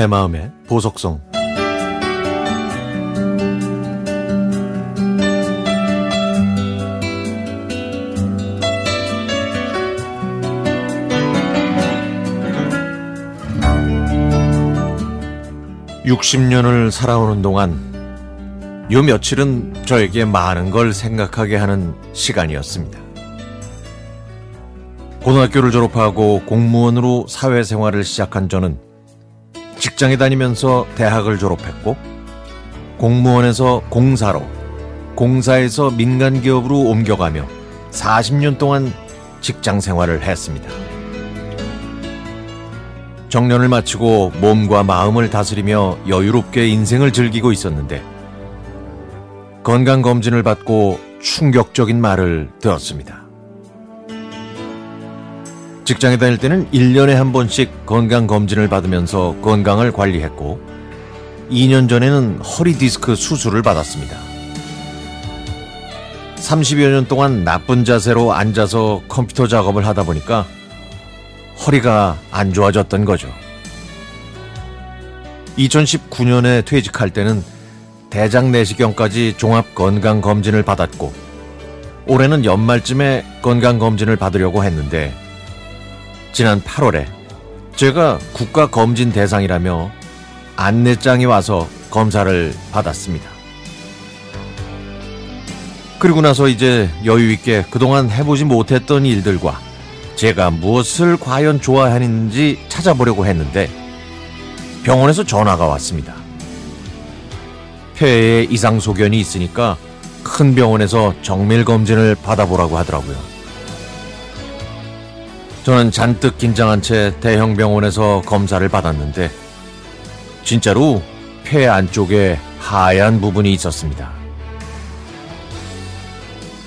내 마음의 보석성 (60년을) 살아오는 동안 요 며칠은 저에게 많은 걸 생각하게 하는 시간이었습니다. 고등학교를 졸업하고 공무원으로 사회생활을 시작한 저는 직장에 다니면서 대학을 졸업했고 공무원에서 공사로 공사에서 민간 기업으로 옮겨가며 40년 동안 직장 생활을 했습니다. 정년을 마치고 몸과 마음을 다스리며 여유롭게 인생을 즐기고 있었는데 건강검진을 받고 충격적인 말을 들었습니다. 직장에 다닐 때는 1년에 한 번씩 건강검진을 받으면서 건강을 관리했고 2년 전에는 허리 디스크 수술을 받았습니다. 30여 년 동안 나쁜 자세로 앉아서 컴퓨터 작업을 하다 보니까 허리가 안 좋아졌던 거죠. 2019년에 퇴직할 때는 대장 내시경까지 종합 건강 검진을 받았고 올해는 연말쯤에 건강 검진을 받으려고 했는데 지난 8월에 제가 국가 검진 대상이라며 안내장이 와서 검사를 받았습니다. 그리고 나서 이제 여유 있게 그동안 해보지 못했던 일들과 제가 무엇을 과연 좋아하는지 찾아보려고 했는데 병원에서 전화가 왔습니다. 폐에 이상 소견이 있으니까 큰 병원에서 정밀 검진을 받아보라고 하더라고요. 저는 잔뜩 긴장한 채 대형 병원에서 검사를 받았는데 진짜로 폐 안쪽에 하얀 부분이 있었습니다.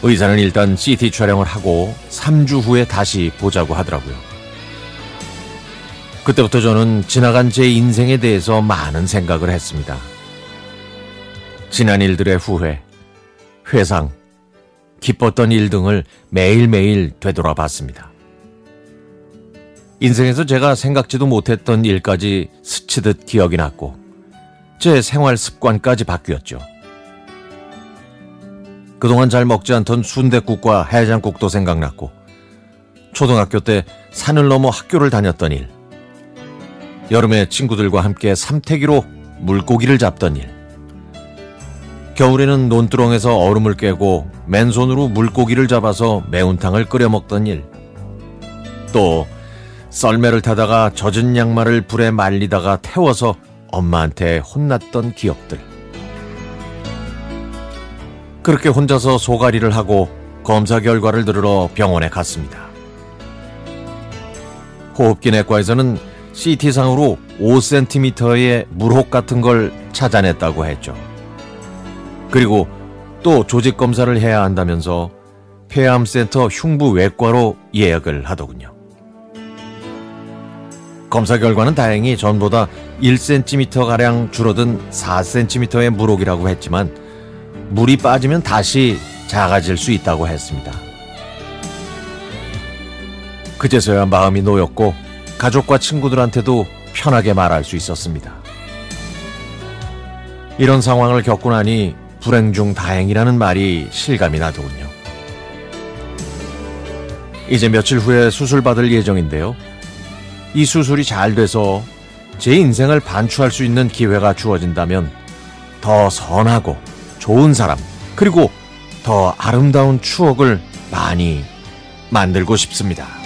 의사는 일단 CT 촬영을 하고 3주 후에 다시 보자고 하더라고요. 그때부터 저는 지나간 제 인생에 대해서 많은 생각을 했습니다. 지난 일들의 후회, 회상, 기뻤던 일 등을 매일매일 되돌아봤습니다. 인생에서 제가 생각지도 못했던 일까지 스치듯 기억이 났고, 제 생활 습관까지 바뀌었죠. 그동안 잘 먹지 않던 순대국과 해장국도 생각났고, 초등학교 때 산을 넘어 학교를 다녔던 일, 여름에 친구들과 함께 삼태기로 물고기를 잡던 일, 겨울에는 논두렁에서 얼음을 깨고 맨손으로 물고기를 잡아서 매운탕을 끓여 먹던 일. 또 썰매를 타다가 젖은 양말을 불에 말리다가 태워서 엄마한테 혼났던 기억들. 그렇게 혼자서 소가리를 하고 검사 결과를 들으러 병원에 갔습니다. 호흡기 내과에서는 CT상으로 5cm의 물혹 같은 걸 찾아냈다고 했죠. 그리고 또 조직 검사를 해야 한다면서 폐암센터 흉부 외과로 예약을 하더군요. 검사 결과는 다행히 전보다 1cm가량 줄어든 4cm의 물혹이라고 했지만 물이 빠지면 다시 작아질 수 있다고 했습니다. 그제서야 마음이 놓였고 가족과 친구들한테도 편하게 말할 수 있었습니다. 이런 상황을 겪고 나니 불행 중 다행이라는 말이 실감이 나더군요. 이제 며칠 후에 수술받을 예정인데요. 이 수술이 잘 돼서 제 인생을 반추할 수 있는 기회가 주어진다면 더 선하고 좋은 사람, 그리고 더 아름다운 추억을 많이 만들고 싶습니다.